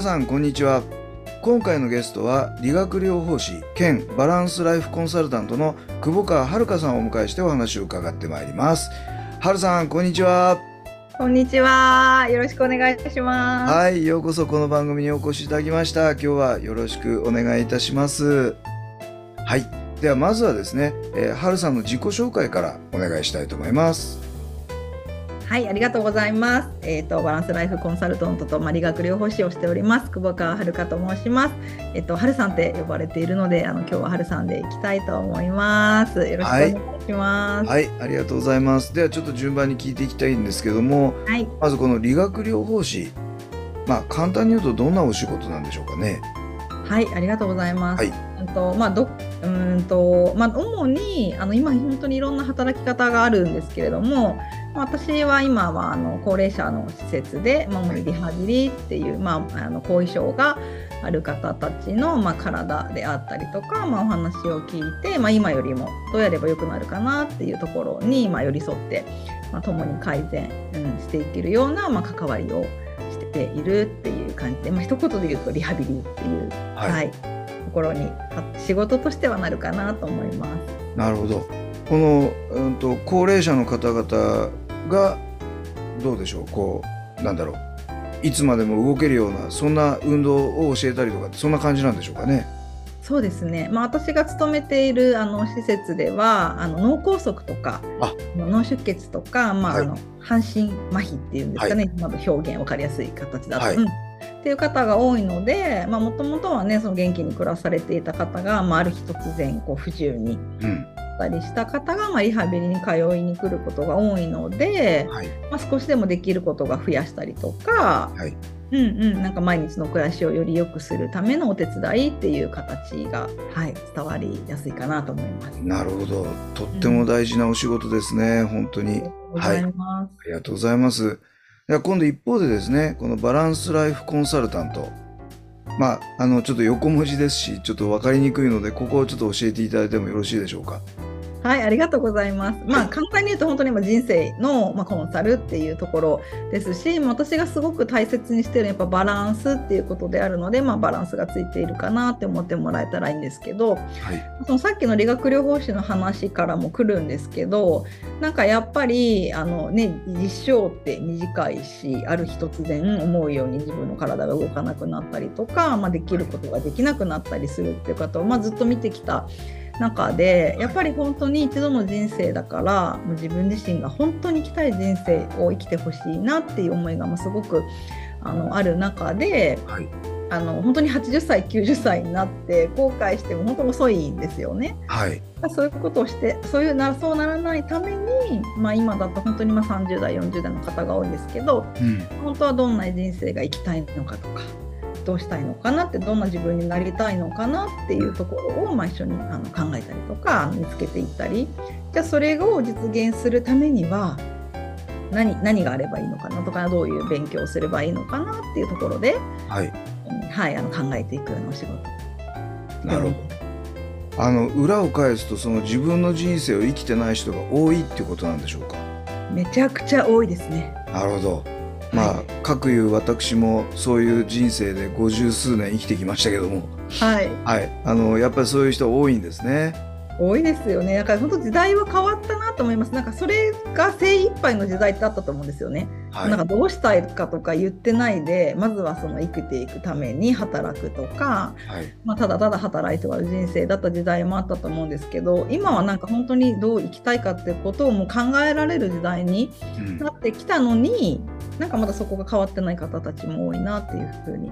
皆さんこんにちは。今回のゲストは理学療法士兼バランスライフコンサルタントの久保川遥さんをお迎えしてお話を伺ってまいります。春さんこんにちは。こんにちは。よろしくお願いいたします。はいようこそこの番組にお越しいただきました。今日はよろしくお願いいたします。はいではまずはですね、えー、春さんの自己紹介からお願いしたいと思いますはい、ありがとうございます。えっ、とバランスライフコンサルタントとまあ理学療法士をしております久保川遥と申します。えっ、と春さんって呼ばれているので、あの今日は春さんでいきたいと思います。よろしくお願いします。はいありがとうございますではちょっと順番に聞いていきたいんですけどもはい、まずこの理学療法士まあ簡単に言うとどんなお仕事なんでしょうかねはい、ありがとうございます。はいうんとまあどうーんとまあ主にあの今本当にいろんな働き方があるんですけれども、まあ私は今はあの高齢者の施設で主にリハビリっていうまああの後遺症がある方たちのまあ体であったりとか、まあお話を聞いて、まあ今よりもどうやれば良くなるかなっていうところにまあ寄り添って、まあ共に改善、うん、していけるようなまあ関わりをしているっていう感じで、まあ一言で言うとリハビリっていうはいはい、ところにあ仕事としてはなるかなと思います。なるほどこの、うん、と高齢者の方々がどうでしょうこうなんだろう。いつまでも動けるようなそんな運動を教えたりとかそんな感じなんでしょうかね。そうですね、まあ、私が勤めているあの施設ではあの脳梗塞とかあ。脳出血とか、まあはい。あの半身麻痺っていうんですかね、今の表現分かりやすい形だと。はい。うん。っていう方が多いのでもともとはねその元気に暮らされていた方が、まあ、ある日突然こう不自由にったりした方が、まあ、リハビリに通いに来ることが多いので、はい。まあ、少しでもできることが増やしたりとか、はい。うんうん、なんか毎日の暮らしをより良くするためのお手伝いっていう形が、はい、伝わりやすいかなと思います。なるほど。とっても大事なお仕事ですね、本当に。ありがとうございます。ありがとうございます。では今度一方でですねこのバランスライフコンサルタント。まああのちょっと横文字ですしちょっと分かりにくいのでここをちょっと教えていただいてもよろしいでしょうか？はい、ありがとうございます。まあ、簡単に言うと、本当に今人生の、まあ、コンサルっていうところですし、まあ私がすごく大切にしているやっぱバランスっていうことであるので、まあ、バランスがついているかなって思ってもらえたらいいんですけど、はいそのさっきの理学療法士の話からも来るんですけどなんかやっぱりあの、ね、実生って短いしある日突然思うように自分の体が動かなくなったりとか、まあ、できることができなくなったりするっていう方を、まあ、ずっと見てきた中でやっぱり本当に一度の人生だからもう自分自身が本当に生きたい人生を生きてほしいなっていう思いがまあすごくあのある中ではい。あの本当に80歳90歳になって後悔しても本当に遅いんですよね。はい。そういうことをしてそういうなそうならないために、まあ、今だと本当にまあ30代40代の方が多いんですけどうん。本当はどんな人生が生きたいのかとかどうしたいのかなってどんな自分になりたいのかなっていうところを、まあ、一緒にあの考えたりとか見つけていったり。じゃあそれを実現するためには何何があればいいのかなとかどういう勉強をすればいいのかなっていうところで、はい。うんはい、あの考えていくようなお仕事。なるほど。あの裏を返すとその自分の人生を生きてない人が多いっていうことなんでしょうか？めちゃくちゃ多いですね。なるほどまあ、はい。各いう私もそういう人生で五十数年生きてきましたけども。はい。はい。あのやっぱりそういう人多いんですね。多いですよね。だから本当時代は変わったなと思います。なんかそれが精一杯の時代ってあったと思うんですよね。はい。なんかどうしたいかとか言ってないで、まずはその生きていくために働くとか、はい。まあ、ただただ働いて終わる人生だった時代もあったと思うんですけど、今はなんか本当にどう生きたいかってことをもう考えられる時代にうん。なってきたのに、なんかまだそこが変わってない方たちも多いなっていうふうに、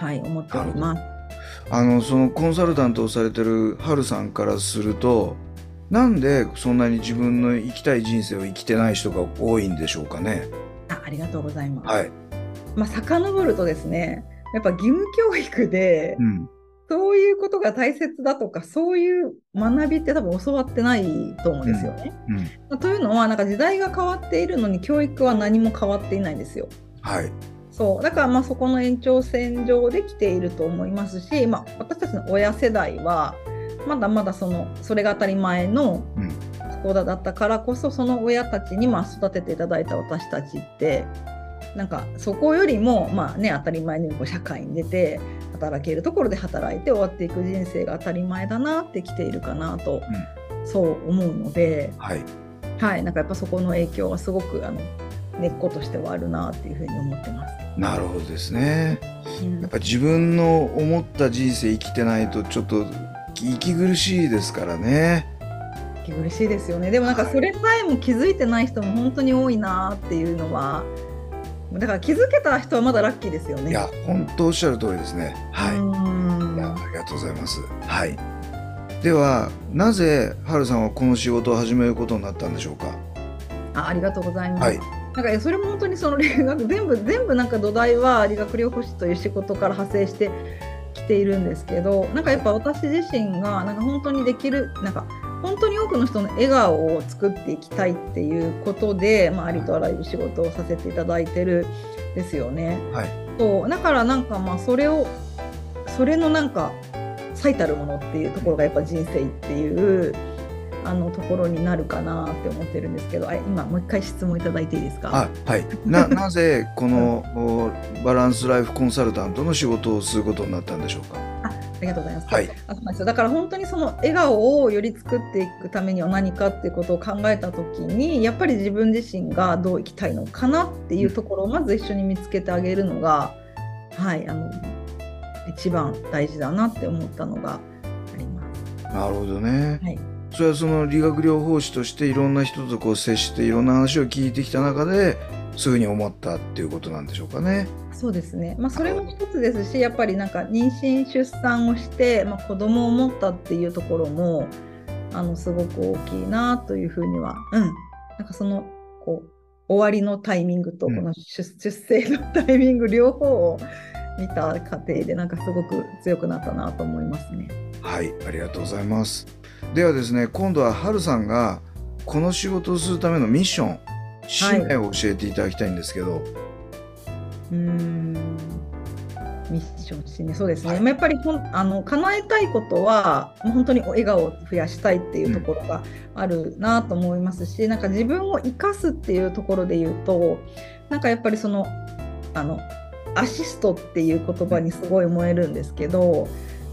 はい、思っております。あのそのコンサルタントをされてるハルさんからするとなんでそんなに自分の生きたい人生を生きてない人が多いんでしょうかね？あありがとうございます。はい。まあ、遡るとですね、やっぱ義務教育で、うん。そういうことが大切だとか、そういう学びって多分教わってないと思うんですよね。うん。まあというのは、なんか時代が変わっているのに、教育は何も変わっていないんですよ。はい。そうだからまあそこの延長線上で来ていると思いますし、まあ、私たちの親世代はまだまだそのそれが当たり前のうん子だったからこそその親たちにまあ育てていただいた私たちってなんかそこよりもまあね当たり前にこう社会に出て働けるところで働いて終わっていく人生が当たり前だなってきているかなと、そう思うので、はい。はい、なんかやっぱそこの影響はすごくあの根っことしてはあるなっていうふうに思ってます。なるほどですね。うんやっぱ自分の思った人生生きてないとちょっと息苦しいですからね。息苦しいですよねでもなんかそれさえも気づいてない人も本当に多いなっていうのはだから気づけた人はまだラッキーですよね。いや、本当おっしゃる通りですね。はい。うんいやありがとうございます。はい。では、なぜ、はるさんはこの仕事を始めることになったんでしょうか？あありがとうございます。はい。なんかそれも本当にその理学全部全部なんか土台は理学療法士という仕事から派生してきているんですけどなんかやっぱ私自身がなんか本当にできるなんか本当に多くの人の笑顔を作っていきたいっていうことで、まあ、ありとあらゆる仕事をさせていただいてるんですよね。はい。そうだからなんかまあそれをそれのなんか最たるものっていうところがやっぱ人生っていうあのところになるかなって思ってるんですけどあれ今もう一回質問いただいていいですか？あ、はい。な、なぜ、この、おバランスライフコンサルタントの仕事をすることになったんでしょうか？ありがとうございます。はい。あそうなんですよだから本当にその笑顔をより作っていくためには何かっていうことを考えた時にやっぱり自分自身がどう生きたいのかなっていうところをまず一緒に見つけてあげるのが、はいあの一番大事だなって思ったのがあります。なるほどね。はいそれはその理学療法士としていろんな人とこう接していろんな話を聞いてきた中で、そういうふうに思ったっていうことなんでしょうかね。そうですね、まあ、それも一つですしやっぱりなんか妊娠出産をして、まあ、子供を持ったっていうところもあのすごく大きいなというふうには、うん、なんかそのこう終わりのタイミングとこうんの出,、出生のタイミング両方を見た過程でなんかすごく強くなったなと思いますね。はい、ありがとうございます。ではですね、今度ははるさんがこの仕事をするためのミッション、使命を教えていただきたいんですけど、うーん。ミッションしね、そうですね、はい。まあやっぱりほんあの叶えたいことは、本当に笑顔を増やしたいっていうところがあるなと思いますし、なんか自分を生かすっていうところで言うと、なんかやっぱりその、あのアシストっていう言葉にすごい燃えるんですけど、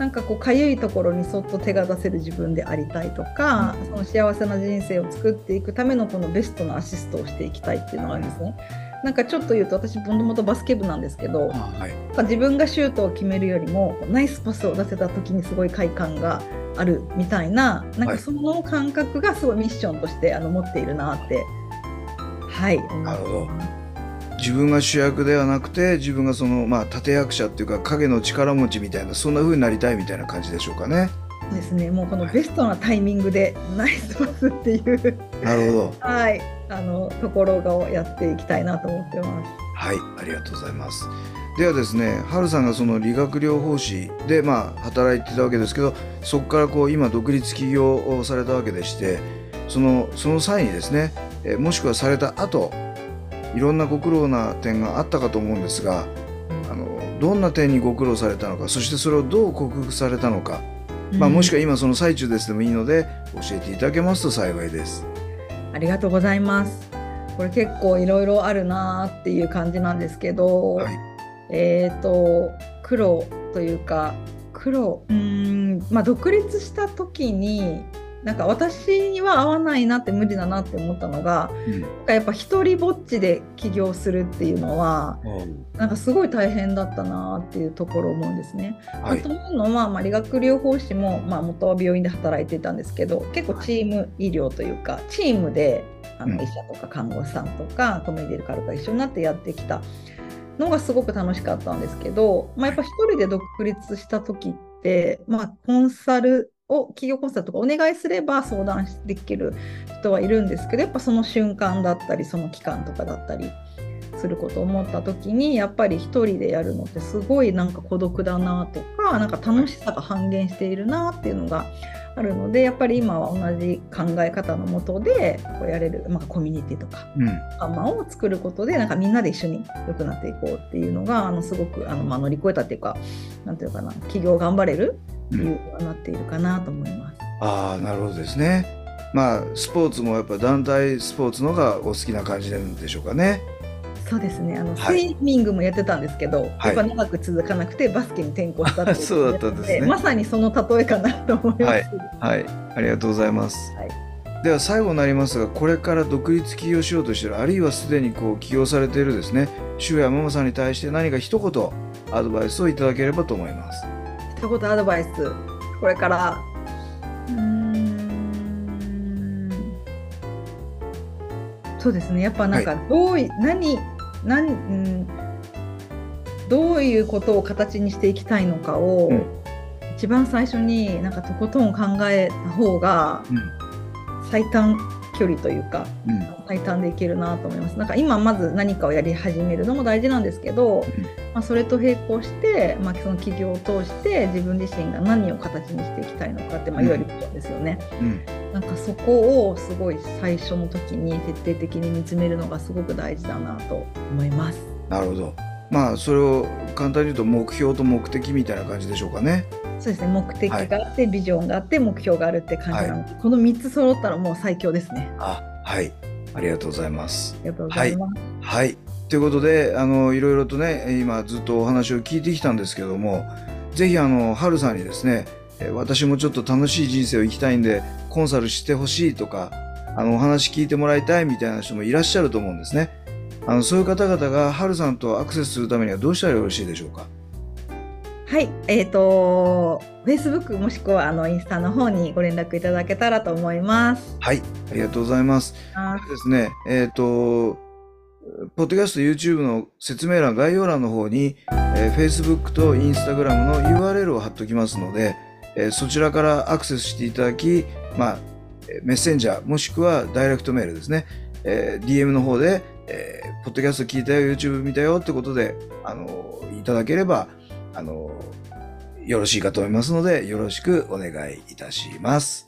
なんかこうかゆいところにそっと手が出せる自分でありたいとか、その幸せな人生を作っていくためのこのベストなアシストをしていきたいっていうのがあるんですね。なんかちょっと言うと私もともとバスケ部なんですけど、はい、自分がシュートを決めるよりもナイスパスを出せた時にすごい快感があるみたいななんはいかその感覚がすごいミッションとしてあの持っているなってはい思なるほど自分が主役ではなくて自分がそのまあ立役者っていうか影の力持ちみたいなそんな風になりたいみたいな感じでしょうかね。そうですねもうこのベストなタイミングでナイスパスっていうなるほど。はいあのところをやっていきたいなと思ってます。はい、ありがとうございます。ではですね、はるさんがその理学療法士でまあ働いてたわけですけど、そこからこう今独立起業をされたわけでして、そのその際にですね、えもしくはされた後、いろんなご苦労な点があったかと思うんですが、あのどんな点にご苦労されたのか、そしてそれをどう克服されたのか、まあもしくは今その最中ですでもいいので教えていただけますと幸いです。ありがとうございます。これ結構いろいろあるなーっていう感じなんですけど、はいえっ、と苦労というか苦労うーんまあ独立した時になんか私には合わないなって無理だなって思ったのがうん。なんかやっぱ一人ぼっちで起業するっていうのはなんかすごい大変だったなっていうところを思うんですね。はい。というのは、まあ、理学療法士も、まあ、元は病院で働いていたんですけど結構チーム医療というかチームであうん。の医者とか看護師さんとかコメディカルが一緒になってやってきたのがすごく楽しかったんですけど、まあ、やっぱ一人で独立した時っって、まあ、コンサルを企業コンサルとかお願いすれば相談できる人はいるんですけどやっぱその瞬間だったりその期間とかだったりすることを思った時にやっぱり一人でやるのってすごいなんか孤独だなとかなんか楽しさが半減しているなっていうのがあるのでやっぱり今は同じ考え方のもとでこうやれる、まあ、コミュニティとかうん。仲間を作ることでなんかみんなで一緒に良くなっていこうっていうのがあのすごくあの、まあ、乗り越えたっていうかなんていうかな企業頑張れるいうになっているかなと思います。ああなるほどですね。まあスポーツもやっぱ団体スポーツのがお好きな感じなんでしょうかね。そうですね。あの、はい。スイミングもやってたんですけど、はい。やっぱ長く続かなくてバスケに転向したっていう そうだったんですね。まさにその例えかなと思います。はい。はい。ありがとうございます、はい。では最後になりますがこれから独立起業しようとしているあるいはすでにこう起業されているですね周やママさんに対して何か一言アドバイスをいただければと思います一言アドバイス。これから。うーん。そうですね。やっぱなんかどうい、何何、うん、どういうことを形にしていきたいのかを、うん。一番最初になんかとことん考えた方がうん。最短距離というかうん最短でいけるなと思います。なんか今まず何かをやり始めるのも大事なんですけど、まあ、それと並行して、まあ、その企業を通して自分自身が何を形にしていきたいのかって、まあ、うんいわゆることですよね。うんなんかそこをすごい最初の時に徹底的に見つめるのがすごく大事だなと思います。なるほどまあそれを簡単に言うと目標と目的みたいな感じでしょうかねそうですね目的があって、ビジョンがあって目標があるって感じなので、この3つ揃ったらもう最強ですね。あはいありがとうございますありがとうございます。はい。ということで、あの、いろいろとね、今ずっとお話を聞いてきたんですけども、ぜひ、あの、はるさんにですね、え私もちょっと楽しい人生を生きたいんで、コンサルしてほしいとか、あの、お話聞いてもらいたいみたいな人もいらっしゃると思うんですね。あの、そういう方々が、はるさんとアクセスするためにはどうしたらよろしいでしょうか？はい、えっ、と Facebook もしくはあのインスタの方にご連絡いただけたらと思います。はい。ありがとうございます。あですね、えっ、と、ポッドキャスト YouTube の説明欄、概要欄の方に、えー Facebook と Instagram の URL を貼っておきますので、えーそちらからアクセスしていただき、まあ、えーメッセンジャー、もしくはダイレクトメールですね、えー DM の方で、えーポッドキャスト聞いたよ、YouTube 見たよってことで、あのいただければ、あのよろしいかと思いますので、よろしくお願いいたします。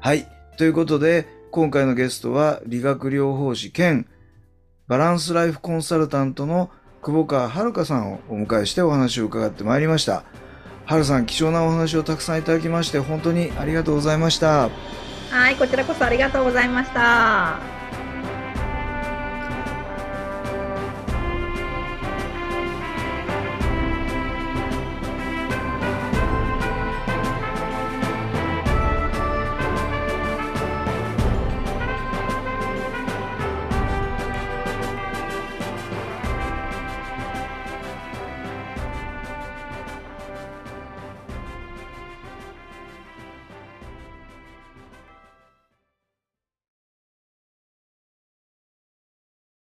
はい。ということで、今回のゲストは理学療法士兼バランスライフコンサルタントの久保川遥さんをお迎えしてお話を伺ってまいりました。春さん、貴重なお話をたくさんいただきまして、本当にありがとうございました。はい、こちらこそありがとうございました。